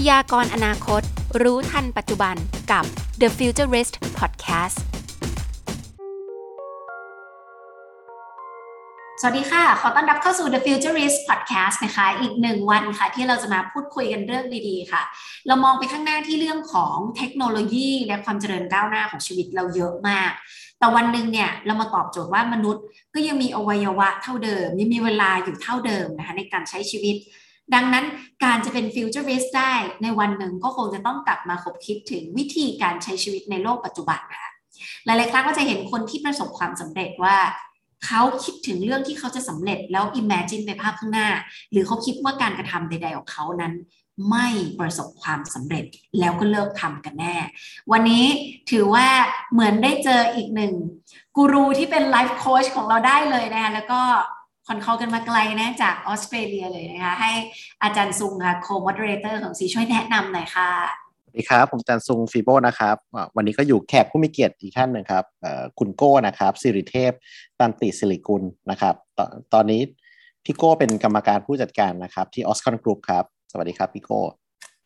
พยากรอนาคต รู้ทันปัจจุบันกับ The Futurist Podcast สวัสดีค่ะ ขอต้อนรับเข้าสู่ The Futurist Podcast นะคะ อีกหนึ่งวันค่ะ ที่เราจะมาพูดคุยกันเรื่องดีๆ ค่ะ เรามองไปข้างหน้าที่เรื่องของเทคโนโลยีและความเจริญก้าวหน้าของชีวิตเราเยอะมาก แต่วันหนึ่งเนี่ยเรามาตอบโจทย์ว่ามนุษย์ก็ยังมีอวัยวะเท่าเดิม ยังมีเวลาอยู่เท่าเดิมนะคะในการใช้ชีวิต ดังนั้นการจะเป็นฟิวเจอริสได้ในวันหนึ่งก็คงจะต้องกลับมาคบคิดถึงวิธีการใช้ชีวิตในโลกปัจจุบันนะคะหลาย ๆ ครั้งก็จะเห็นคนที่ประสบความสำเร็จว่าเขาคิดถึงเรื่องที่เขาจะสำเร็จแล้ว imagine ไปภาพข้างหน้า หรือเขาคิดว่าการกระทำใด ๆ ของเขานั้น ไม่ประสบความสำเร็จแล้วก็เลิกทำกันแน่ วันนี้ถือว่าเหมือนได้เจออีกหนึ่งกูรูที่เป็นไลฟ์โค้ชของเราได้เลยนะแล้วก็ con call กันมาไกลนะจากออสเตรเลียเลยนะคะ ให้อาจารย์ซุงค่ะ co-moderator ของซีช่วยแนะนำหน่อยค่ะสวัสดีครับ ผมจารย์ซุงฟีโบนะครับอ่าวันนี้ก็อยู่แขกผู้มีเกียรติอีกท่านหนึ่งครับเอ่อคุณโก้นะครับสิริเทพ ตันติสิริกุลนะครับตอนตอนนี้พี่โก้เป็นกรรมการผู้จัดการนะครับที่ออสคอนกรุ๊ปครับ สวัสดีครับพี่โก้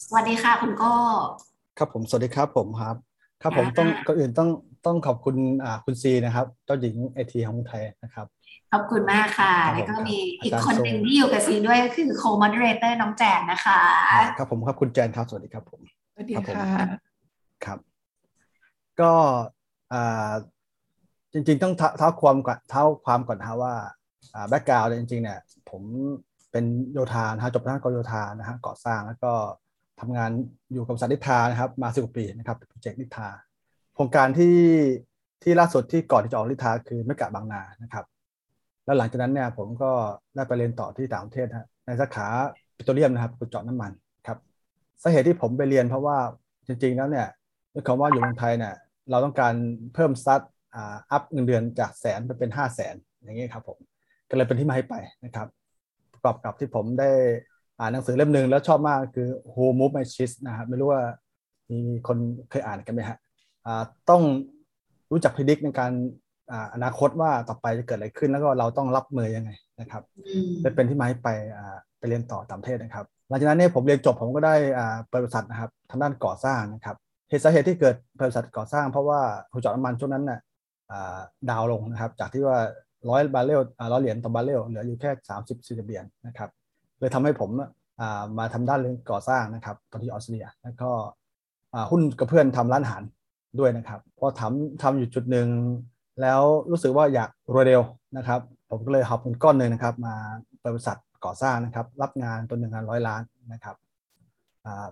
สวัสดีค่ะคุณโก้ ครับผม สวัสดีครับผมครับ ครับผมอ่าต้องก่อนอื่นต้อง ต้องขอบคุณอ่าคุณซีนะครับ เจ้าหญิงไอทีของไทยนะครับ ขอบคุณมากค่ะครับผมแล้วก็มีครับอีกอาจารย์คนหนึ่งที่อยู่กับซีด้วยก็คือ co-moderator น้องแจนนะคะ ครับผมครับคุณแจนครับ สวัสดีครับผม สวัสดีครับผมค่ะ ครับ ก็อ่าจริงๆ ต้องเท้าเท้าความก่อนเท้าความก่อนนะฮะว่าอ่า background จริงๆเนี่ยผมเป็นโยธานะฮะจบทางกรโยธานะฮะก่อสร้างแล้วก็ทำงานอยู่กับบริษัทนิทานะครับ มาสิบกว่าปีนะครับโปรเจกต์นิทา โครงการที่ที่ล่าสุดที่ก่อนที่จะออกนิทาคือเมกะบางนานะครับ แล้วหลังจากนั้นเนี่ยผมก็ได้ไปเรียนต่อที่ต่างประเทศฮะในสาขาปิโตรเลียมนะครับขุดเจาะน้ำมันครับสาเหตุที่ผมไปเรียนเพราะว่าจริง ๆ แล้วเนี่ยด้วยคำว่าอยู่เมืองไทยเนี่ยเราต้องการเพิ่มซัดอ่าอัพเงินเดือนจากแสนไปเป็นห้าแสนอย่างนี้ครับผมก็เลยเป็นที่มาให้ไปนะครับประกอบกับที่ผมได้อ่านหนังสือเล่มหนึ่งแล้วชอบมากคือ Who Move My Cheese นะครับไม่รู้ว่ามีคนเคยอ่านกันไหมฮะ ต้องรู้จักพิจิกในการอ่าอนาคตว่าต่อไปจะเกิดอะไรขึ้น แล้วก็เราต้องรับมือยังไงนะครับอืมได้เป็นที่มาให้ไปอ่าไปเรียนต่อต่างประเทศนะครับ หลังจากนั้นเนี่ยผมเรียนจบผมก็ได้อ่าเปิดบริษัทนะครับทางด้านก่อสร้างนะครับเหตุสาเหตุที่เกิดบริษัทก่อสร้าง เพราะว่าขุดเจาะน้ำมันช่วงนั้นน่ะอ่าดาวน์ลงนะครับ จากที่ว่าร้อยบาร์เรลร้อยเหรียญต่อบาร์เรลเหลืออยู่แค่สามสิบสี่สิบเหรียญนะครับเลยทำให้ผมอ่ามาทำด้านเรื่องก่อสร้างนะครับตอนที่ออสเตรเลียแล้วก็อ่าหุ้นกับเพื่อนทำร้านอาหาร ด้วยนะครับพอทำทำอยู่จุดหนึ่งแล้วรู้สึกว่าอยากรวยเร็วนะครับ ผมก็เลยหอบเงินก้อนหนึ่งนะครับ มาเปิดบริษัทก่อสร้างนะครับ รับงานตัวหนึ่งงานร้อยล้านนะครับ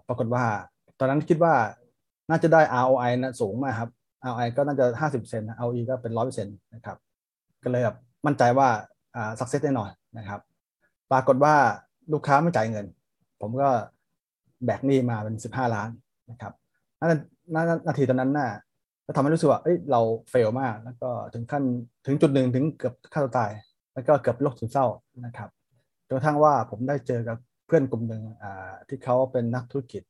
ปรากฏว่า ตอนนั้นคิดว่าน่าจะได้ ROI นะสูงมากครับ ROI ก็น่าจะ 50เซนนะ ROE ก็เป็น 100เปอร์เซ็นต์นะครับ ก็เลยแบบมั่นใจว่าอ่า success แน่นอนนะครับ ปรากฏว่าลูกค้าไม่จ่ายเงิน ผมก็แบกหนี้มาเป็น 15 ล้านนะครับนาน นาทีตอนนั้นน่ะก็ทำให้รู้สึกว่าเอ้ยเราเฟลมาก แล้วก็ถึงขั้นถึงจุดหนึ่งถึงเกือบฆ่าตัวตาย แล้วก็เกือบโรคซึมเศร้านะครับจนกระทั่งว่าผมได้เจอกับเพื่อนกลุ่มหนึ่งอ่าที่เขาเป็นนักธุรกิจ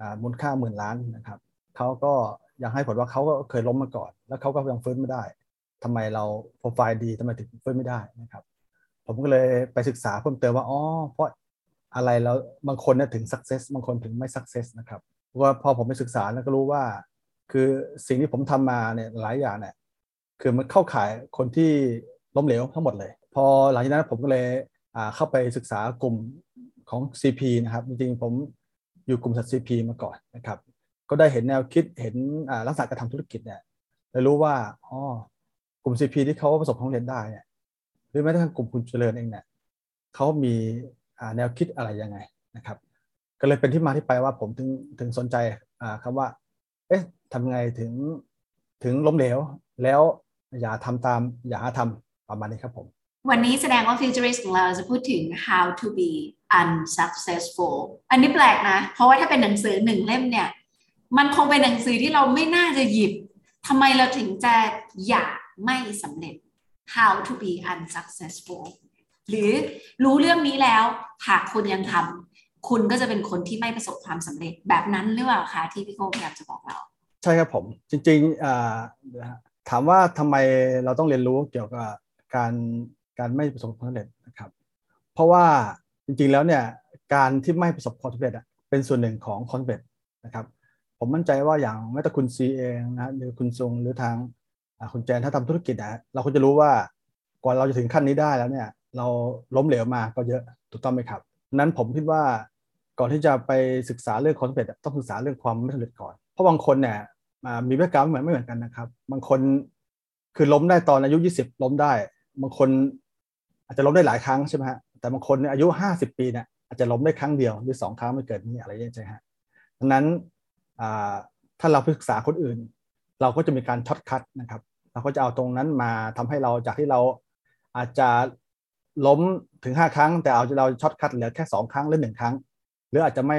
อ่ามูลค่าหมื่นล้านนะครับเขาก็ยังให้ผลว่าเขาก็เคยล้มมาก่อน แล้วเขาก็ยังฟื้นไม่ได้ทำไมเราโปรไฟล์ดีทำไมถึงฟื้นไม่ได้นะครับ ผมก็เลยไปศึกษาเพิ่มเติมว่าอ๋อเพราะอะไรแล้วบางคนเนี่ยถึง success บางคนถึงไม่ success นะครับ ว่าพอผมไปศึกษาแล้วก็รู้ว่า คือสิ่งที่ผมทำมาเนี่ยหลายอย่างเนี่ยคือมันเข้าข่ายคนที่ล้มเหลวทั้งหมดเลย พอหลังจากนั้นผมก็เลยอ่าเข้าไปศึกษากลุ่มของ CP นะครับ จริงๆผมอยู่กลุ่มสัตว์ CP มาก่อนนะครับ ก็ได้เห็นแนวคิดเห็นอ่าลักษณะการทำธุรกิจเนี่ยเลยรู้ว่าอ๋อกลุ่ม CP ที่เขาประสบความสำเร็จได้เนี่ยหรือแม้กระทั่กลุ่มคุณเจริญเองเนี่ยเขามีอ่าแนวคิดอะไรยังไงนะครับ ก็เลยเป็นที่มาที่ไปว่าผมถึงถึงสนใจอ่าคำว่า เอ๊ะทำไงถึงถึงล้มเหลว แล้วอย่าทำตามอย่าหาทำประมาณนี้ครับผม วันนี้แสดงว่า Futurist ของเราจะพูดถึง how to be unsuccessful อันนี้แปลกนะ เพราะว่าถ้าเป็นหนังสือหนึ่งเล่มเนี่ย มันคงเป็นหนังสือที่เราไม่น่าจะหยิบทำไมเราถึงจะอยากไม่สำเร็จ how to be unsuccessful หรือรู้เรื่องนี้แล้วหากคุณยังทำ คุณก็จะเป็นคนที่ไม่ประสบความสำเร็จแบบนั้นหรือเปล่าคะที่พี่โก้พยายามจะบอกเรา ใช่ครับผม จริงๆถามว่าทำไมเราต้องเรียนรู้เกี่ยวกับการการไม่ประสบความสำเร็จนะครับ เพราะว่าจริงๆแล้วเนี่ยการที่ไม่ประสบความสำเร็จเป็นส่วนหนึ่งของคอนเวตนะครับผมมั่นใจว่าอย่างแม้แต่คุณซีเองนะหรือคุณทรงหรือทางคุณแจนถ้าทำธุรกิจนะเราควรจะรู้ว่าก่อนเราจะถึงขั้นนี้ได้แล้วเนี่ย เราล้มเหลวมาก็เยอะถูกต้องไหมครับ นั้นผมคิดว่า ก่อนที่จะไปศึกษาเรื่องคอนเวตต้องศึกษาเรื่องความไม่สำเร็จก่อน เพราะบางคนเนี่ยมีแบ็กกราวด์เหมือนไม่เหมือนกันนะครับ บางคนคือล้มได้ตอนอายุ 20 ล้มได้ บางคนอาจจะล้มได้หลายครั้งใช่ไหมฮะแต่บางคนอายุ 50 ปีเนี่ยอาจจะล้มได้ครั้งเดียวหรือสองครั้งไม่เกิดนี่อะไรอย่างเงี้ยฮะดังนั้นถ้าเราศึกษาคนอื่น เราก็จะมีการ shortcut นะครับ เราก็จะเอาตรงนั้นมาทำให้เราจากที่เราอาจจะล้มถึง 5 ครั้ง แต่เอาเรา shortcut เหลือแค่ 2 ครั้งหรือ1ครั้ง หรืออาจจะไม่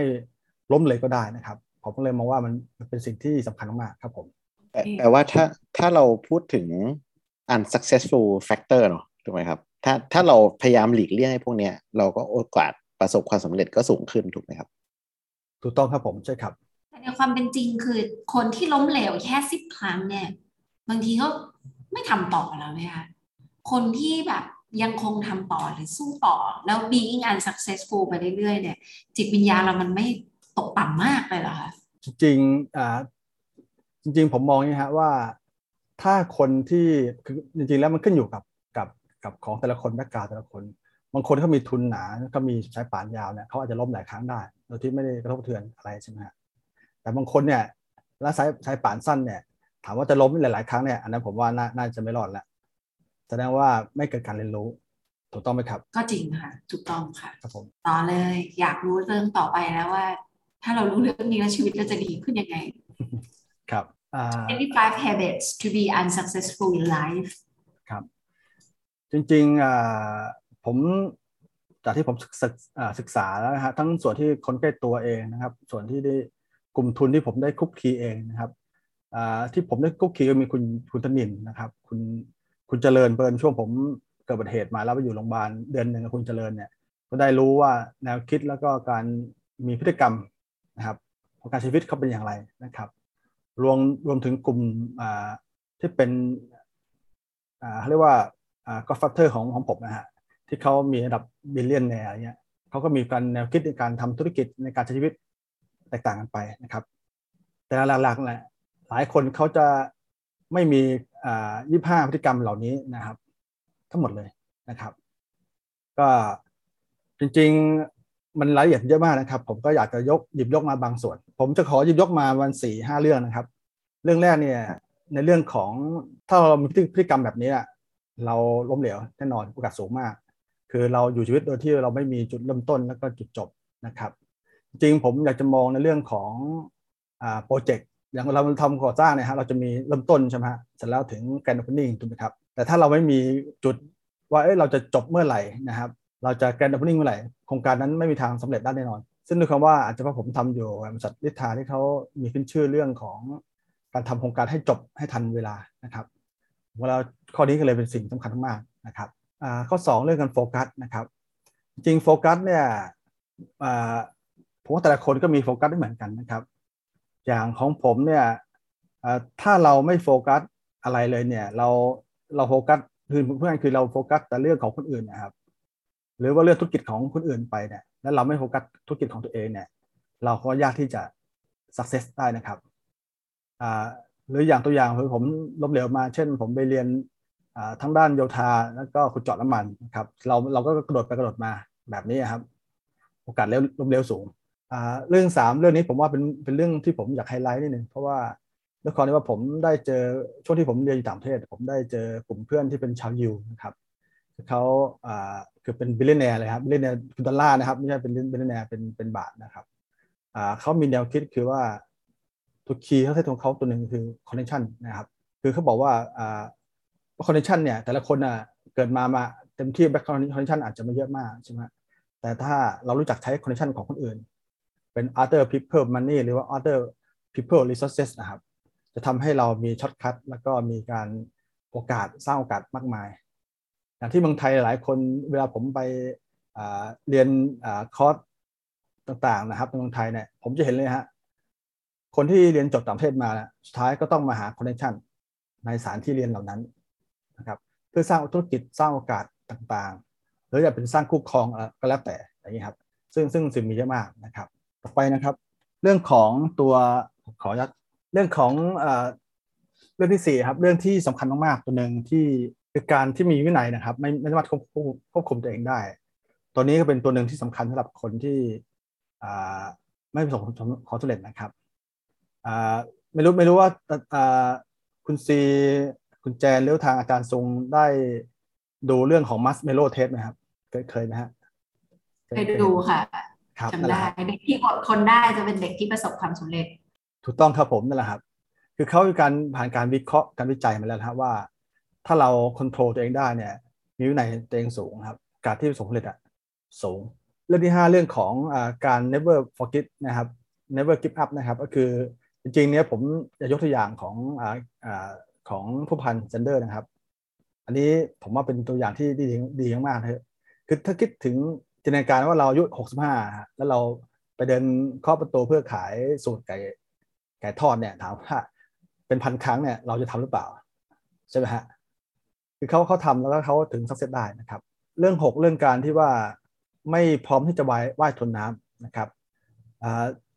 ล้มเลยก็ได้นะครับผมก็เลยมองว่ามันเป็นสิ่งที่สำคัญมากครับผมแปลว่าถ้าถ้าเราพูดถึง unsuccessful factor เนาะถูกไหมครับถ้าถ้าเราพยายามหลีกเลี่ยงให้พวกเนี้ยเราก็โอกาสประสบความสำเร็จก็สูงขึ้นถูกไหมครับ ถูกต้องครับผมใช่ครับแต่ในความเป็นจริงคือคนที่ล้มเหลวแค่สิบครั้งเนี่ย บางทีก็ไม่ทำต่อแล้วไหมคะคนที่แบบ ยังคงทำต่อหรือสู้ต่อ แล้ว being unsuccessful ไปเรื่อยๆเนี่ย จิตวิญญาณเรามันไม่ตกต่ำมากเลยเหรอคะจริงอ่าจริง ๆ ผมมองนี่ฮะว่าถ้าคนที่คือจริงๆแล้วมันขึ้นอยู่กับกับกับของแต่ละคนแบกกาวแต่ละคน บางคนเขามีทุนหนาเขามีใช้ป่านยาวเนี่ยเขาอาจจะล้มหลายครั้งได้โดยที่ไม่ได้กระทบเทือนอะไรใช่ไหมฮะแต่บางคนเนี่ยแล้วใช้ใช้ป่านสั้นเนี่ยถามว่าจะล้มหลายๆครั้งเนี่ยอันนั้นผมว่าน่าน่าจะไม่รอดแล้ว แสดงว่าไม่เกิดการเรียนรู้ ถูกต้องไหมครับ ก็จริงค่ะ ถูกต้องค่ะครับผมต่อเลย อยากรู้เรื่องต่อไปแล้วว่า ถ้าเรารู้เรื่องนี้แล้วชีวิตเราจะดีขึ้นยังไง ครับ 25 habits to be unsuccessful in life ครับ จริงๆผมจากที่ผมศึกษาแล้วนะฮะทั้งส่วนที่คนใกล้ตัวเองนะครับ ส่วนที่ได้กลุ่มทุนที่ผมได้คุกคีเองนะครับที่ผมได้คุกคีก็มีคุณคุณธนินนะครับ คุณ คุณเจริญเปินช่วงผมเกิดอุบัติเหตุมาแล้วไปอยู่โรงพยาบาลเดือนหนึ่งกับคุณเจริญเนี่ย ก็ได้รู้ว่าแนวคิดแล้วก็การมีพฤติกรรมนะครับของการใช้ชีวิตเขาเป็นอย่างไรนะครับ รวมรวมถึงกลุ่มที่เป็นเขาเรียกว่า godfather ของของผมนะฮะที่เขามีระดับ billionaire เงี้ยเขาก็มีการแนวคิดในการทำธุรกิจในการใช้ชีวิตแตกต่างกันไปนะครับ แต่หลักๆแหละหลายคนเขาจะไม่มี ยี่ห้าพฤติกรรมเหล่านี้นะครับ ทั้งหมดเลยนะครับ ก็จริงๆมันรายละเอียดเยอะมากนะครับ ผมก็อยากจะยกหยิบยกมาบางส่วน ผมจะขอหยิบยกมาวันนี้สี่ห้าเรื่องนะครับ เรื่องแรกเนี่ยในเรื่องของถ้าเรามีพฤติกรรมแบบนี้เราล้มเหลวแน่นอนโอกาสสูงมาก คือเราอยู่ชีวิตโดยที่เราไม่มีจุดเริ่มต้นแล้วก็จุดจบนะครับ จริงผมอยากจะมองในเรื่องของ project อย่างเราทำก่อสร้างเนี่ยฮะเราจะมีเริ่มต้นใช่ไหมฮะเสร็จแล้วถึง grand opening ถูกไหมครับ แต่ถ้าเราไม่มีจุดว่าเอ้เราจะจบเมื่อไหร่นะครับ เราจะ grand opening เมื่อไหร่โครงการนั้นไม่มีทางสำเร็จได้แน่นอน ซึ่งด้วยคำว่าอาจจะเพราะผมทำอยู่บริษัทฤทธาที่เขามีขึ้นชื่อเรื่องของการทำโครงการให้จบให้ทันเวลานะครับเวลาข้อนี้ก็เลยเป็นสิ่งสำคัญมากนะครับข้อ 2 เรื่องการโฟกัสนะครับ จริงโฟกัสเนี่ยผมว่าแต่ละคนก็มีโฟกัสไม่เหมือนกันนะครับ อย่างของผมเนี่ยถ้าเราไม่โฟกัสอะไรเลยเนี่ยเราเราโฟกัสคือเพื่อนคือเราโฟกัสแต่เรื่องของคนอื่นนะครับ หรือว่าเลือกธุรกิจของคนอื่นไปเนี่ยแล้วเราไม่โฟกัสธุรกิจของตัวเองเนี่ยเราก็ยากที่จะ success ได้นะครับหรืออย่างตัวอย่างคือผมล้มเหลวมา เช่น ผมไปเรียนทั้งด้านโยธาแล้วก็ขุดเจาะน้ำมันครับ เราเราก็กระโดดไปกระโดดมาแบบนี้ครับ โอกาสล้มเหลวสูง เรื่องสามเรื่องนี้ผมว่าเป็นเป็นเรื่องที่ผมอยากไฮไลท์นิดนึงเพราะว่าด้วยความที่ว่าผมได้เจอช่วงที่ผมเรียนอยู่ต่างประเทศ ผมได้เจอกลุ่มเพื่อนที่เป็นชาวยิวนะครับเขาคือเป็น billionaire เลยครับ billionaire คือดอลลาร์นะครับไม่ใช่เป็น billionaire เป็นเป็นบาทนะครับเขามีแนวคิดคือว่าตัว key success ของเขาตัวหนึ่งคือ connection นะครับคือเขาบอกว่าอ่า connection เนี่ยแต่ละคนอะเกิดมามาเต็มที่ back connection อาจจะไม่เยอะมากใช่ไหมแต่ถ้าเรารู้จักใช้ connection ของคนอื่น เป็น other people money หรือว่า other people resources นะครับ จะทำให้เรามี shortcut แล้วก็มีการโอกาสสร้างโอกาสมากมาย อย่างที่เมืองไทยหลายคนเวลาผมไปเรียนคอร์สต่างๆนะครับในเมืองไทยเนี่ยผมจะเห็นเลยฮะคนที่เรียนจบต่างประเทศมาสุดท้ายก็ต้องมาหาคอนเนคชันในสารที่เรียนเหล่านั้นนะครับเพื่อสร้างธุรกิจสร้างโอกาสต่างๆ หรือจะเป็นสร้างคู่ครองก็แล้วแต่อย่างนี้ครับ ซึ่งซึ่งสิ่งมีเยอะมากนะครับ ไปนะครับ เรื่องของตัวขอยกเรื่องของเรื่องที่สี่ครับ เรื่องที่สำคัญมากๆตัวหนึ่งที่คือการที่มีวินัยนะครับ ไม่ไม่สามารถควบคุมควบคุมตัวเองได้ ตัวนี้ก็เป็นตัวหนึ่งที่สำคัญสำหรับคนที่ไม่ประสบความสำเร็จนะครับไม่รู้ไม่รู้ว่าคุณซีคุณแจนหรือทางอาจารย์ทรงได้ดูเรื่องของ marshmallow test ไหมครับ เคยเคยไหมฮะเคยดูค่ะ จำได้เด็กที่อดทนได้จะเป็นเด็กที่ประสบความสำเร็จ ถูกต้องครับผมนั่นแหละครับ คือเขามีการผ่านการวิเคราะห์การวิจัยมาแล้วครับว่า ถ้าเราควบคุมตัวเองได้เนี่ย มีวินัยตัวเองสูงครับ การที่ประสบความสำเร็จอะสูง เรื่องที่ 5 เรื่องของอการ never forget นะครับ never give up นะครับ ก็คือจริงๆเนี้ยผมจะยกตัวอย่างของอของผู้พันเซนเดอร์นะครับ อันนี้ผมว่าเป็นตัวอย่างที่ดีดีมากๆเลยคือถ้าคิดถึง จินตนาการว่าเราอายุหกสิบห้าแล้วเราไปเดินเคาะประตูเพื่อขายสูตรไก่ไก่ทอดเนี่ย ถามว่าเป็นพันครั้งเนี่ยเราจะทำหรือเปล่า ใช่ไหมฮะคือเขาเขาทำแล้วเขาถึงสักเซตได้นะครับ เรื่องหกเรื่องการที่ว่าไม่พร้อมที่จะว่ายว่ายทนน้ำนะครับ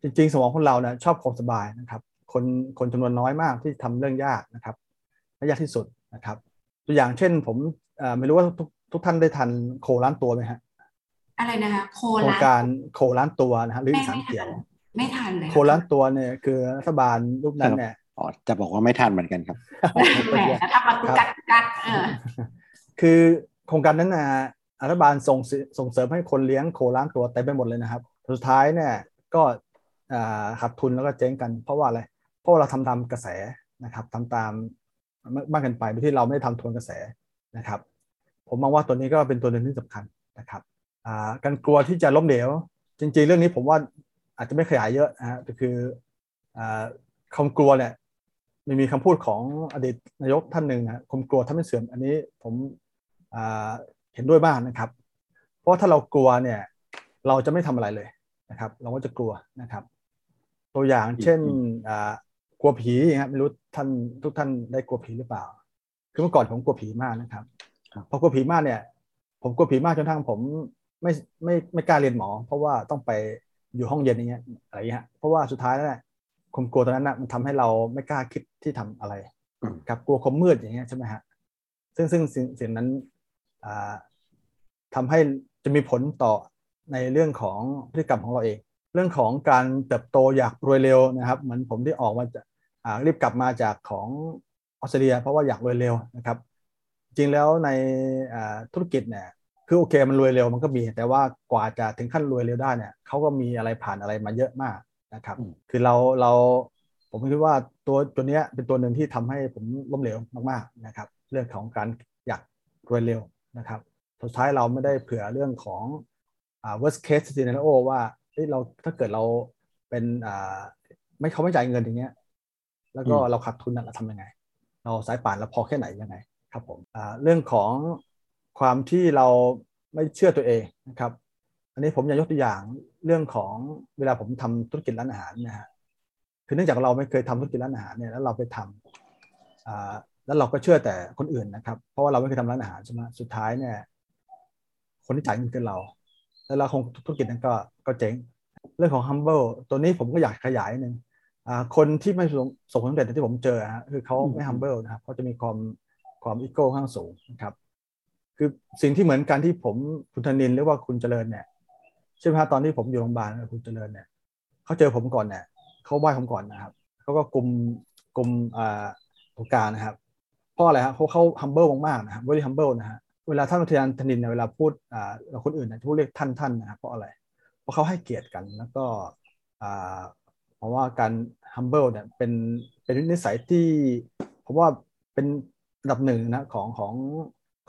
จริงๆ สมองคนเราเนี่ยชอบความสบายนะครับ คนคนจำนวนน้อยมากที่ทำเรื่องยากนะครับและยากที่สุดนะครับ ตัวอย่างเช่นผมไม่รู้ว่าทุกทุกท่านได้ทันโคล้านตัวไหมฮะ อะไรนะคะโคล้านการโคล้านตัวนะฮะหรือสังเกตไม่ทันเลยโคล้านตัวเนี่ยคือรัฐบาลรูปนั้นเนี่ยอ๋อจะบอกว่าไม่ทันเหมือนกันครับแหมทำมากัดกัดเออคือโครงการนั้นนะรัฐบาลส่งส่งเสริมให้คนเลี้ยงโคล้านตัวเต็มไปหมดเลยนะครับ สุดท้ายเนี่ยก็ขาดทุนแล้วก็เจ๊งกัน เพราะว่าอะไรเพราะเราทำตามกระแสนะครับทำตามมากเกินไปโดยที่เราไม่ได้ทำทวนกระแสนะครับ ผมมองว่าตัวนี้ก็เป็นตัวหนึ่งที่สำคัญนะครับ การกลัวที่จะล้มเหลว จริง ๆ เรื่องนี้ผมว่าอาจจะไม่ขยายเยอะนะฮะก็คือความกลัวเนี่ยมีมีคำพูดของอดีตนายกท่านหนึ่งนะความกลัวทำให้เสื่อมอันนี้ผมเห็นด้วยบ้างนะครับ เพราะถ้าเรากลัวเนี่ยเราจะไม่ทำอะไรเลยนะครับ เราก็จะกลัวนะครับ ตัวอย่างเช่นกลัวผีครับไม่รู้ท่านทุกท่านได้กลัวผีหรือเปล่า คือเมื่อก่อนผมกลัวผีมากนะครับพอกลัวผีมากเนี่ย ผมกลัวผีมากจนทั้งผม ไม่ไม่ไม่กล้าเรียนหมอ เพราะว่าต้องไปอยู่ห้องเย็นอย่างเงี้ยอะไรเงี้ยเพราะว่าสุดท้ายแล้วเนี่ยความกลัวตอนนั้นนะมันทำให้เราไม่กล้าคิดที่ทำอะไรกับกลัวความมืดอย่างเงี้ยใช่ไหมฮะซึ่งซึ่งสิ่งนั้นทำให้จะมีผลต่อในเรื่องของพฤติกรรมของเราเอง เรื่องของการเติบโตอยากรวยเร็วนะครับ เหมือนผมที่ออกมาจะรีบกลับมาจากของออสเตรเลีย เพราะว่าอยากรวยเร็วนะครับ จริงแล้วในธุรกิจเนี่ย คือโอเคมันรวยเร็วมันก็มี แต่ว่ากว่าจะถึงขั้นรวยเร็วได้เนี่ยเขาก็มีอะไรผ่านอะไรมาเยอะมากนะครับ คือเราเราผมคิดว่าตัวตัวนี้เป็นตัวหนึ่งที่ทำให้ผมล้มเหลวมากๆนะครับ เรื่องของการอยากรวยเร็วนะครับสุดท้ายเราไม่ได้เผื่อเรื่องของอ่า worst case scenario ว่าเฮ้ยเราถ้าเกิดเราเป็นอ่าไม่เขาไม่จ่ายเงินอย่างเงี้ย แล้วก็เราขาดทุนเราทำยังไง เราสายป่านเราพอแค่ไหนยังไง ครับผมอ่าเรื่องของ ความที่เราไม่เชื่อตัวเองนะครับ อันนี้ผมอยากยกตัวอย่างเรื่องของเวลาผมทำธุรกิจร้านอาหารนะฮะคือเนื่องจากเราไม่เคยทำธุรกิจร้านอาหารเนี่ยแล้วเราไปทำอ่าแล้วเราก็เชื่อแต่คนอื่นนะครับ เพราะว่าเราไม่เคยทำร้านอาหารใช่ไหมสุดท้ายเนี่ยคนที่จ่ายเงินคือเรา แล้วเราคงธุรกิจนั้นก็ก็เจ๊งเรื่องของ humble ตัวนี้ผมก็อยากขยายหนึ่งคนที่ไม่สมความสำเร็จที่ผมเจอฮะคือเขาไม่ humble นะครับเขาจะมีความความอีโก้ข้างสูงนะครับ คือสิ่งที่เหมือนกันที่ผมคุณธนินหรือว่าคุณเจริญเนี่ยใช่ไหมฮะตอนที่ผมอยู่โรงพยาบาลคุณเจริญเนี่ยเขาเจอผมก่อนเนี่ยเขาไหว้ผมก่อนนะครับเขาก็กลุ่มกลุ่มอ่าตรงกลางนะครับเพราะอะไรครับเขาเขา humble มากๆนะครับ very humble นะฮะเวลาท่านอาจารย์ธนินเนี่ยเวลาพูดอ่าคนอื่นเนี่ยพูดเรียกท่านท่านนะครับเพราะอะไร เพราะเขาให้เกียรติกันแล้วก็อ่าเพราะว่าการ humble เนี่ยเป็นเป็นนิสัยที่ผมว่าเป็นระดับหนึ่งนะของของ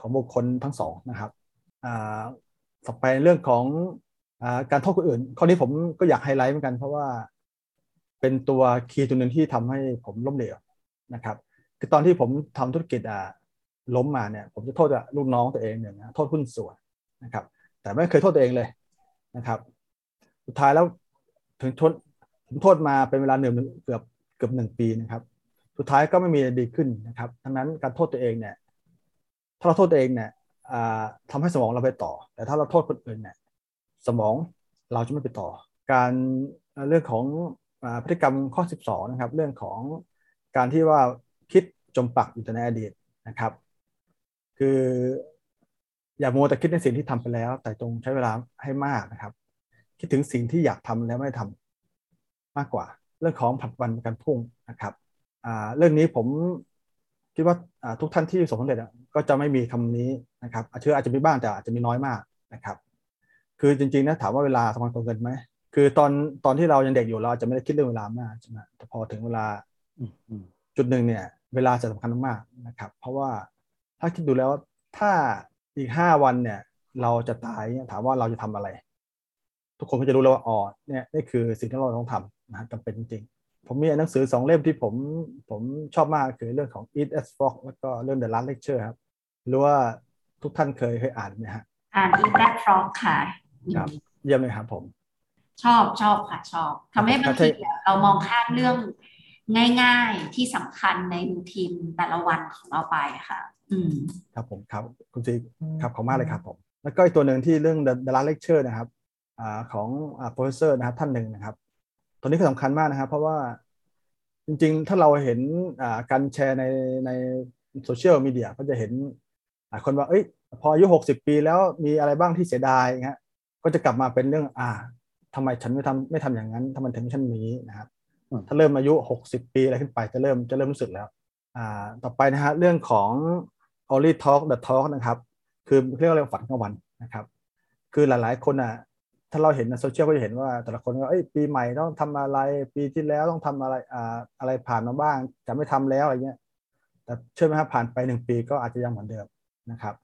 ของบุคคลทั้งสองนะครับต่อไปเรื่องของอการโทษคนอื่น ข้อนี้ผมก็อยากไฮไลท์เหมือนกัน เพราะว่าเป็นตัวคีย์ตัวหนึ่งที่ทำให้ผมล้มเหลวนะครับ คือตอนที่ผมทำธุรกิจอ่าล้มมาเนี่ย ผมจะโทษลูกน้องตัวเองเนี่ยนะโทษหุ้นส่วนนะครับ แต่ไม่เคยโทษตัวเองเลยนะครับ สุดท้ายแล้วถึงทนผมโทษมาเป็นเวลาหนึ่งเกือบเกือบหนึ่งปีนะครับ สุดท้ายก็ไม่มีดีขึ้นนะครับ ทั้งนั้นการโทษตัวเองเนี่ย ถ้าเราโทษตัวเองเนี่ยทำให้สมองเราไปต่อ แต่ถ้าเราโทษคนอื่นเนี่ยสมองเราจะไม่ไปต่อ การเรื่องของพฤติกรรมข้อ 12 นะครับ เรื่องของการที่ว่าคิดจมปักอยู่ในอดีตนะครับ คืออย่ามัวแต่คิดในสิ่งที่ทำไปแล้ว แต่จงใช้เวลาให้มากนะครับ คิดถึงสิ่งที่อยากทำแล้วไม่ทำมากกว่า เรื่องของผัดวันกันพุ่งนะครับเรื่องนี้ผม คิดว่าทุกท่านที่สมเร็จก็จะไม่มีคำนี้นะครับอาจจะอาจจะมีบ้างแต่อาจจะมีน้อยมากนะครับ คือจริงๆนะถามว่าเวลาสำคัญกว่าเงินไหมคือตอนตอนที่เรายังเด็กอยู่เราจะไม่ได้คิดเรื่องเวลามากใช่ไหมแต่พอถึงเวลาจุดหนึ่งเนี่ย เวลาจะสำคัญมากนะครับ เพราะว่าถ้าคิดดูแล้วถ้าอีกห้าวันเนี่ย เราจะตายถามว่าเราจะทำอะไร ทุกคนก็จะรู้แล้วว่าอ๋อเนี่ยนี่คือสิ่งที่เราต้องทำนะจำเป็นจริงๆ ผมมีหนังสือสองเล่มที่ผมผมชอบมากคือเรื่องของ Eat as Frog แล้วก็เรื่อง The Last Lecture ครับหรือว่าทุกท่านเคยเคยอ่านไหมฮะอ่าน Eat that Frog ค่ะครับเยี่ยมเลยครับผม ชอบชอบค่ะชอบทำให้บางทีเรามองข้ามเรื่องง่ายๆที่สำคัญในรูทีนแต่ละวันของเราไปค่ะ อืมครับผมครับคุณซีครับขอบมากเลยครับผม แล้วก็อีกตัวหนึ่งที่เรื่อง The Last Lecture นะครับอ่าของอ่า professor นะครับท่านหนึ่งนะครับ ตัวนี้ก็สำคัญมากนะครับ เพราะว่าจริงๆ ถ้าเราเห็นอ่าการแชร์ในในโซเชียลมีเดียก็จะเห็นคนว่าเอ้ยพออายุหกสิบปีแล้วมีอะไรบ้างที่เสียดายเงี้ยก็จะกลับมาเป็นเรื่องอ่าทำไมฉันไม่ทำไม่ทำอย่างนั้นทำไมถึงฉันนี้นะครับ ถ้าเริ่มอายุหกสิบปีอะไรขึ้นไปจะเริ่มจะเริ่มรู้สึกแล้ว อ่า ต่อไปนะฮะเรื่องของ only talk the talk นะครับ คือเรียกว่าฝันกลางวันนะครับ คือหลายๆคนอะ ถ้าเราเห็นในโซเชียลก็จะเห็นว่า แต่ละคนก็เอ้ยปีใหม่ต้องทำอะไร ปีที่แล้วต้องทำอะไรอ่าอะไรผ่านมาบ้าง จะไม่ทำแล้วอะไรเงี้ย แต่เชื่อไหมครับผ่านไปหนึ่งปีก็อาจจะยังเหมือนเดิมนะครับ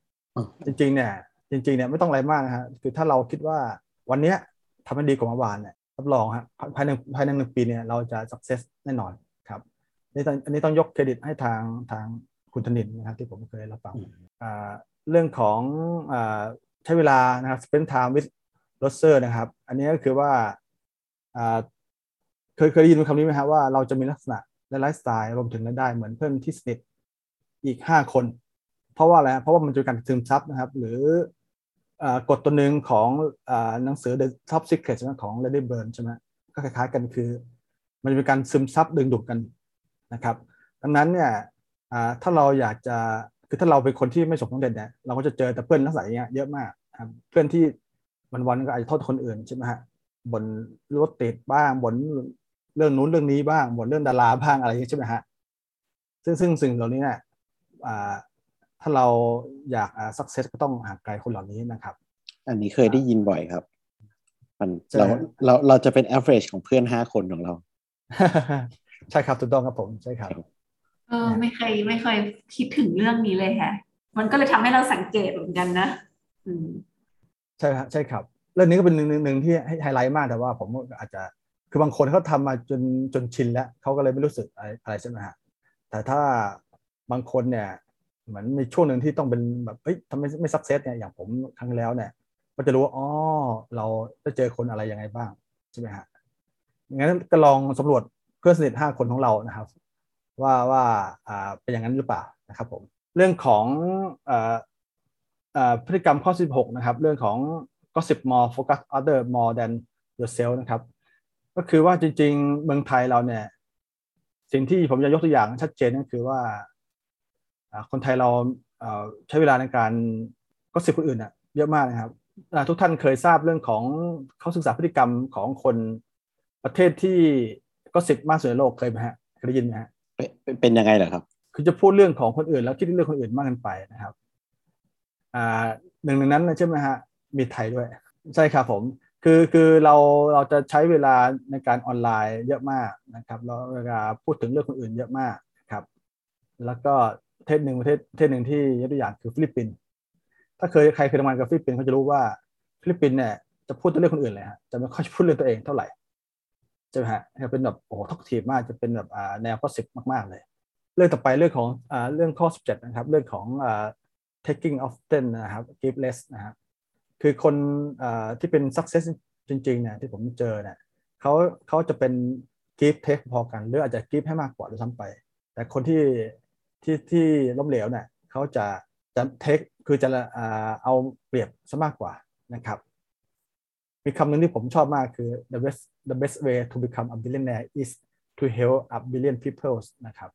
จริงๆเนี่ยจริงๆเนี่ยไม่ต้องอะไรมากนะฮะคือถ้าเราคิดว่าวันเนี้ยทำให้ดีกว่าเมื่อวานเนี่ยรับรองฮะภายในภายในหนึ่งปีเนี่ยเราจะ success แน่นอนครับนี่ตอนอันนี้ต้องยกเครดิตให้ทางทางคุณธนินนะครับที่ผมเคยรับฟังเรื่องของอใช้เวลานะครับ spend time with r o s e r นะครับ อันนี้ก็คือว่าเคยเคยได้ยินคำนี้ไหมครับว่าเราจะมีลักษณะและไลฟ์สไตล์รวมถึงรายได้เหมือนเพื่อนที่สนิทอีก 5 คน เพราะว่าอะไรเพราะว่ามันจะการซึมซับนะครับ หรือกฎตัวหนึ่งของหนังสือ The Top Secret ของ Lady Bird ใช่ไหมก็คล้ายๆกันคือ มันจะเป็นการซึมซับดึงดูดกันนะครับดังนั้นเนี่ยถ้าเราอยากจะคือถ้าเราเป็นคนที่ไม่สมบูรณ์เเนี่ยเราก็จะเจอแต่เพื่อนลักษณะอย่างเงี้ยเยอะมากเพื่อนที่ วันๆก็อาจจะโทษคนอื่นใช่ไหมฮะบนรถติดบ้างบนเรื่องนู้นเรื่องนี้บ้างบนเรื่องดาราบ้างอะไรอย่างนี้ใช่ไหมฮะซึ่งซึ่งสิ่งเหล่านี้เนี่ยถ้าเราอยากสักเซสก็ต้องห่างไกลคนเหล่านี้นะครับ อันนี้เคยได้ยินบ่อยครับ มันเราเราเราจะเป็น average ของเพื่อนห้าคนของเรา ใช่ครับถูกต้องครับผมใช่ครับเออไม่เคยไม่เคยคิดถึงเรื่องนี้เลยฮะมันก็เลยทำให้เราสังเกตเหมือนกันนะ อืม ใช่ครับใช่ครับเรื่องนี้ก็เป็นหนึ่งหนึ่งที่ไฮไลท์มากแต่ว่าผมอาจจะคือบางคนเขาทำมาจนจนชินแล้วเขาก็เลยไม่รู้สึกอะไรอะไรใช่ไหมฮะแต่ถ้าบางคนเนี่ยเหมือนมีช่วงหนึ่งที่ต้องเป็นแบบเฮ้ยทำไมไม่สักเซสเนี่ยอย่างผมครั้งแล้วเนี่ย ก็จะรู้ว่าอ๋อเราจะเจอคนอะไรยังไงบ้างใช่ไหมฮะงั้นก็ลองสำรวจเพื่อนสนิทห้าคนของเรานะครับ ว่าว่าอ่าเป็นอย่างนั้นหรือเปล่านะครับผมเรื่องของอ่า พฤติกรรมข้อ 16 นะครับ เรื่องของ gossip more focus other more than yourself นะครับ ก็คือว่าจริง ๆ เมืองไทยเราเนี่ย สิ่งที่ผมจะยกตัวอย่างชัดเจนก็คือว่า คนไทยเราใช้เวลาในการก็สิบคนอื่นอะเยอะมากนะครับทุกท่านเคยทราบเรื่องของเขาศึกษาพฤติกรรมของคนประเทศที่ก็สิบมากสุดในโลกเคยไหมฮะเคยได้ยินไหมฮะเป็นยังไงเหรอครับ คือจะพูดเรื่องของคนอื่นแล้วคิดเรื่องคนอื่นมากเกินไปนะครับ อ่าหนึ่งในนั้นใช่ไหมฮะมีไทยด้วย ใช่ครับผมคือคือเราเราจะใช้เวลาในการออนไลน์เยอะมากนะครับแล้วเวลาพูดถึงเรื่องคนอื่นเยอะมากครับ แล้วก็ประเทศหนึ่งประเทศประเทศหนึ่งที่ยกตัวอย่างคือฟิลิปปินส์ถ้าเคยใครเคยทำงานกับฟิลิปปินส์เขาจะรู้ว่าฟิลิปปินส์เนี่ยจะพูดแต่เรื่องคนอื่นเลยฮะจะไม่ค่อยพูดเรื่องตัวเองเท่าไหร่ใช่ไหมฮะจะเป็นแบบโอ้โหท็อกทีมากจะเป็นแบบแนวข้อสิบมากๆเลย เรื่องต่อไปเรื่องของอเรื่องข้อสิบเจ็ดนะครับ เรื่องของ taking often นะครับ give less นะครับคือคนอที่เป็น success จริงๆเนี่ยที่ผมเจอเนี่ยเขาเขาจะเป็น give take พอกัน หรืออาจจะ give ให้มากกว่าด้วยซ้ำไป แต่คนที่ที่ที่ล้มเหลวเนี่ยเขาจะจะเทคคือจะเอาเปรียบซะมากกว่านะครับมีคำหนึ่งที่ผมชอบมากคือ the best the best way to become a billionaire is to help a billion people นะครับ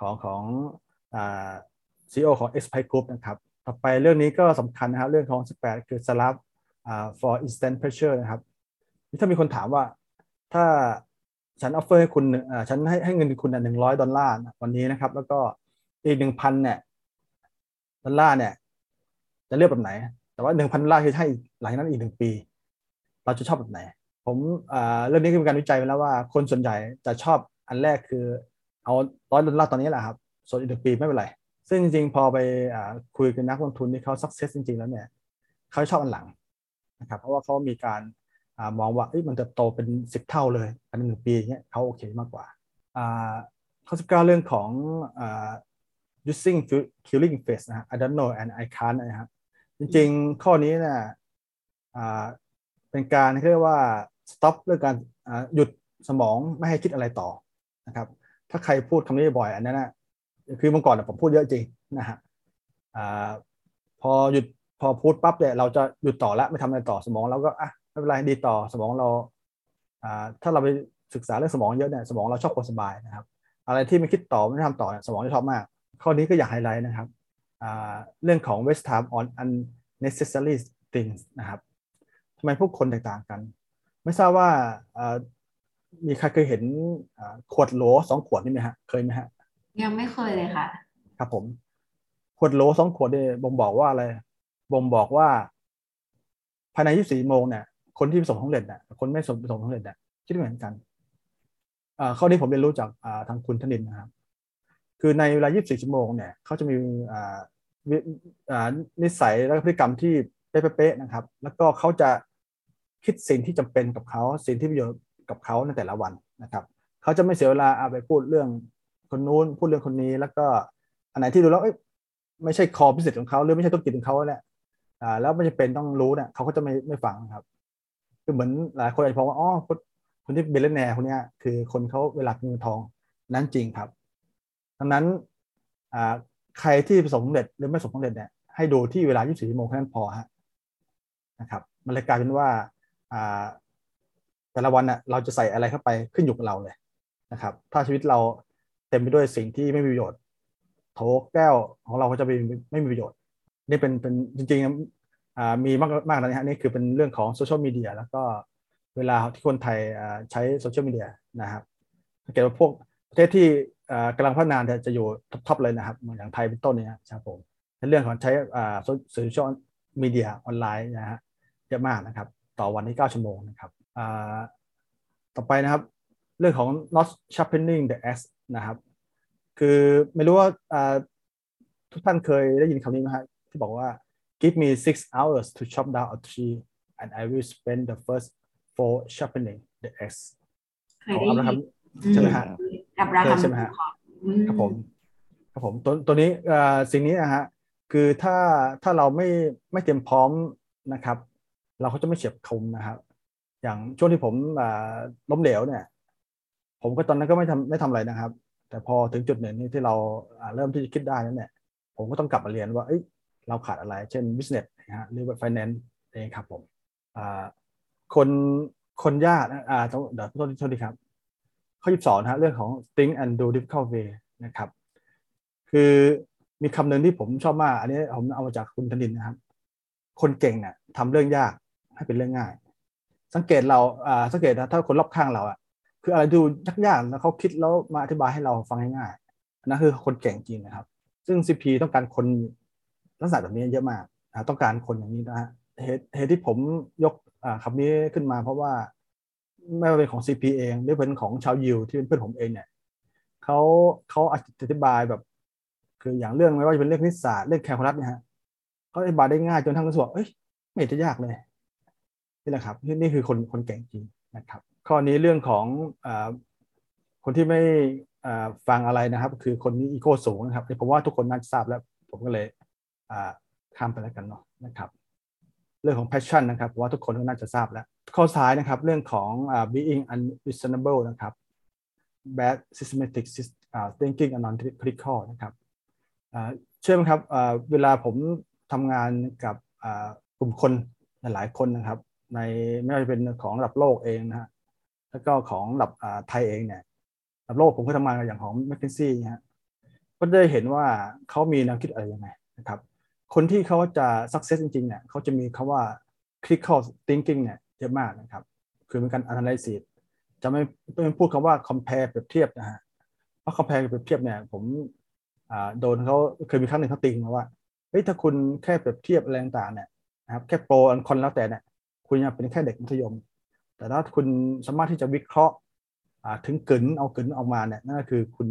ของของอ CEO ของ x p i Group นะครับ ต่อไปเรื่องนี้ก็สำคัญนะครับ เรื่องของ 18 คือ slab อ่า for instant pressure นะครับถ้ามีคนถามว่าถ้าฉันออฟเฟอร์ให้คุณอ่าฉันให้ให้เงินคุณหนึ่งร้อยดอลลาร์วันนี้นะครับ แล้วก็อีกหนึ่งพันเนี่ยดอลลาร์เนี่ย จะเลือกแบบไหน แต่ว่าหนึ่งพันดอลลาร์คือให้หลังจากนั้นอีกหนึ่งปี เราจะชอบแบบไหน ผมเรื่องนี้คือการวิจัยไปแล้วว่า คนส่วนใหญ่จะชอบอันแรกคือ เอาร้อยดอลลาร์ตอนนี้แหละครับ ส่วนอีกหนึ่งปีไม่เป็นไร ซึ่งจริงๆ พอไปคุยกับนักลงทุนที่เขา success จริงๆ แล้วเนี่ยเขาชอบอันหลังนะครับ เพราะว่าเขามีการอมองว่ามันจะโตเป็นสิบเท่าเลยภายในหนึ่งปีเงี้ยเขาโอเคมากกว่าข้อสิบเก้าเรื่องของ using killing phase นะ I don't know and I can't นะครับจริงๆ ข้อนี้เนี่ยเป็นการเรียกว่า stop เรื่องการหยุดสมองไม่ให้คิดอะไรต่อนะครับ ถ้าใครพูดคำนี้บ่อยอันนั้นนะ คือเมื่อก่อนผมพูดเยอะจริงนะฮะพอหยุดพอพูดปั๊บเนี่ยเราจะหยุดต่อแล้วไม่ทำอะไรต่อสมองเราก็อะไม่เป็นไรดีต่อสมองเราถ้าเราไปศึกษาเรื่องสมองเยอะเนี่ยสมองเราชอบความสบายนะครับ อะไรที่ไม่คิดต่อไม่ทำต่อเนี่ยสมองจะชอบมาก ข้อนี้ก็อยากไฮไลท์นะครับเรื่องของ waste time on unnecessary things นะครับทำไมพวกคนแตกต่างกัน ไม่ทราบว่ามีใครเคยเห็นขวดโหลสองขวดนี่ไหมฮะเคยไหมฮะ ยังไม่เคยเลยค่ะ ครับผม ขวดโหลสองขวดเนี่ยบ่งบอกว่าอะไรบ่งบอกว่า ภายในยี่สี่โมงเนี่ย คนที่ประสบความสำเร็จเนี่ยคนไม่ประสบความสำเร็จเนี่ยคิดเหมือนกันอ่าข้อนี้ผมเรียนรู้จากาทางคุณธนินนะครับ คือในเวลา 24 ชั่วโมงเนี่ยเขาจะมีนิสัยและพฤติกรรมที่เป๊ะๆนะครับ แล้วก็เขาจะคิดสิ่งที่จำเป็นกับเขาสิ่งที่ประโยชน์กับเขาในแต่ละวันนะครับ เขาจะไม่เสียเวลาเอาไปพูดเรื่อง คนนู้นพูดเรื่องคนนี้ แล้วก็อันไหนที่ดูแล้วไม่ใช่คอพิเศษของเขาหรือไม่ใช่ธุรกิจของเขาแหละอ่าแล้วไม่จำเป็นต้องรู้เนี่ยเขาก็จะไม่ไม่ฟังครับคือเหมือนหลายคนอาจจะพอว่าอ๋อคนที่เบลแนร์คนนี้คือคนเขาเวลาเงินทองนั้นจริงครับ ดังนั้นอ่าใครที่ประสบความสำเร็จหรือไม่ประสบความสำเร็จเนี่ยให้ดูที่เวลา 24 ชั่วโมงแค่นั้นพอฮะนะครับ มันเลยกลายเป็นว่าอ่าแต่ละวันน่ะเราจะใส่อะไรเข้าไปขึ้นอยู่กับเราเลยนะครับ ถ้าชีวิตเรา เต็มไปด้วยสิ่งที่ไม่มีประโยชน์ โถแก้วของเราก็จะไม่ไม่มีประโยชน์ นี่เป็นเป็นจริงๆมีมากมากนะฮะนี่คือเป็นเรื่องของโซเชียลมีเดียแล้วก็เวลาที่คนไทยใช้โซเชียลมีเดียนะครับถ้าเกิดว่าพวกประเทศที่กำลังพัฒนาจะอยู่ top เลยนะครับอย่างไทยเป็นต้นเนี่ยครับผมในเรื่องของใช้โซเชียลมีเดียออนไลน์นะฮะเยอะมากนะครับ ต่อวันที่9ชั่วโมงนะครับต่อไปนะครับ เรื่องของ not sharpening the axe นะครับ คือไม่รู้ว่าทุกท่านเคยได้ยินคำนี้ไหมครับที่บอกว่า give me six hours to chop down a tree and I will spend the first four sharpening the axe ของอับราฮัมใช่ไหมฮะอับราฮัมใช่ไหมฮะครับผมครับผมตัวตัวนี้สิ่งนี้นะฮะคือถ้าถ้าเราไม่ไม่เตรียมพร้อมนะครับ เราก็จะไม่เฉียบคมนะครับ อย่างช่วงที่ผมล้มเหลวเนี่ย ผมก็ตอนนั้นก็ไม่ทำไม่ทำอะไรนะครับ แต่พอถึงจุดหนึ่งที่เราเริ่มที่จะคิดได้นั้นเนี่ยผมก็ต้องกลับมาเรียนว่าเอเราขาดอะไร เช่น business นะฮะหรือว่า finance เองครับผมคนคนยากอ่าเดี๋ยวต้นต้นดีครับ ข้อยี่สองนะฮะเรื่องของ think and do difficult way นะครับ คือมีคำหนึ่งที่ผมชอบมาก อันนี้ผมเอามาจากคุณธนินนะครับ คนเก่งเนี่ยทำเรื่องยากให้เป็นเรื่องง่าย สังเกตเราอ่าสังเกตนะถ้าคนรอบข้างเราอะ คืออะไรดูยากๆแล้วเขาคิดแล้วมาอธิบายให้เราฟังง่ายๆนั่นคือคนเก่งจริงนะครับ ซึ่ง CP ต้องการคนลักษณะแบบนี้เยอะมากนะต้องการคนอย่างนี้นะฮะเหตุเหตุที่ผมยกคำนี้ขึ้นมาเพราะว่าไม่ว่าเป็นของ CP เองหรือเป็นของชาวยิวที่เป็นเพื่อนผมเองเนี่ยเขาเขาอธิบายแบบ คืออย่างเรื่องไม่ว่าจะเป็นเรื่องนิสสาเรื่องแคลคูลัสเนี่ยฮะเขาอธิบายได้ง่ายจนทั้งรู้สึกว่าเอ้ยไม่จะยากเลย นี่แหละครับนี่คือคนคนเก่งจริงนะครับ ข้อนี้เรื่องของอคนที่ไม่ฟังอะไรนะครับ คือคนนี้อีโก้สูงนะครับผมว่าทุกคนน่าจะทราบแล้ว ผมก็เลยข้ามไปแล้วกันเนาะนะครับ เรื่องของ passion นะครับผมว่าทุกคนก็น่าจะทราบแล้ว ข้อซ้ายนะครับ เรื่องของ being unreasonable นะครับ bad systematic thinking and non critical นะครับเชื่อไหมครับเวลาผมทำงานกับกลุ่มคนหลายคนนะครับ ในไม่ว่าจะเป็นของระดับโลกเองนะฮะ แล้วก็ของระดับไทยเองเนี่ยระดับโลกผมก็ทำงานกับอย่างของ m c k เคนซี่ฮะก็ได้เห็นว่าเขามีแนวคิดอะไรยังไงนะครับ คนที่เขาจะ success จริงๆเนี่ยเขาจะมีคำว่า critical thinking เนี่ยเยอะมากนะครับ คือเป็นการ analysis จะไม่ไม่พูดคำว่า compare เปรียบเทียบนะฮะเพราะ compare เปรียบเทียบเนี่ยผมอ่าโดนเขาเคยมีครั้งหนึ่งเขาติงมาว่าเฮ้ยถ้าคุณแค่เปรียบเทียบอะไรต่างๆเนี่ยนะครับแค่โปรอันคอนแล้วแต่เนี่ยคุณยังเป็นแค่เด็กมัธยม แต่ถ้าคุณสามารถที่จะวิเคราะห์อ่าถึงกึนเอากึนออกมาเนี่ยนั่นก็คือคุณ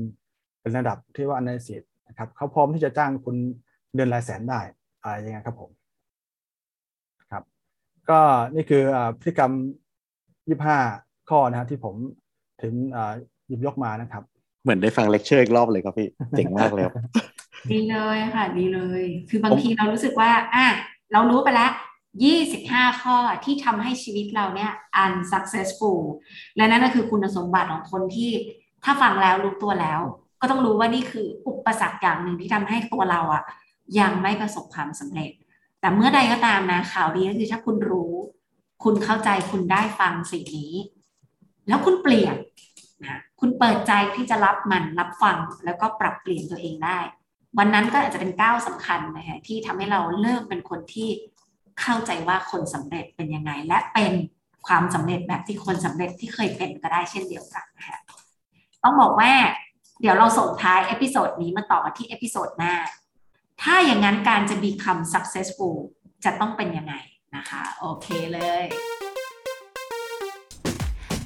เป็นระดับที่ว่า analysis นะครับเขาพร้อมที่จะจ้างคุณเดือนรายแสนได้อะไรอย่างเงี้ยครับผมครับก็นี่คืออ่าพฤติกรรม 25 ข้อนะฮะที่ผมถึงอ่าหยิบยกมานะครับ เหมือนได้ฟังเลคเชอร์อีกรอบเลยครับพี่เจ๋งมากเลยครับดีเลยค่ะ ดีเลย คือบางผมทีเรารู้สึกว่าอะเรารู้ไปแล้ว 25 ข้อที่ทำให้ชีวิตเราเนี่ย unsuccessful และนั่นก็คือคุณสมบัติของคนที่ถ้าฟังแล้วรู้ตัวแล้ว ก็ต้องรู้ว่านี่คืออุปสรรคอย่างหนึ่งที่ทำให้ตัวเราอะยังไม่ประสบความสำเร็จ แต่เมื่อใดก็ตามนะข่าวดีก็คือถ้าคุณรู้ คุณเข้าใจคุณได้ฟังสิ่งนี้ แล้วคุณเปลี่ยนนะคุณเปิดใจที่จะรับมันรับฟังแล้วก็ปรับเปลี่ยนตัวเองได้ วันนั้นก็อาจจะเป็นก้าวสำคัญนะคะที่ทำให้เราเริ่มเป็นคนที่ เข้าใจว่าคนสำเร็จเป็นยังไง และเป็นความสำเร็จแบบที่คนสำเร็จที่เคยเป็นก็ได้เช่นเดียวกันนะคะต้องบอกว่าเดี๋ยวเราส่งท้าย episode นี้มาต่อกันที่ episode หน้า ถ้าอย่างนั้นการจะ become successful จะต้องเป็นยังไงนะคะ โอเคเลย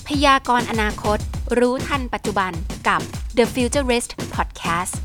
พยากรณ์อนาคต รู้ทันปัจจุบันกับ The Futurist Podcast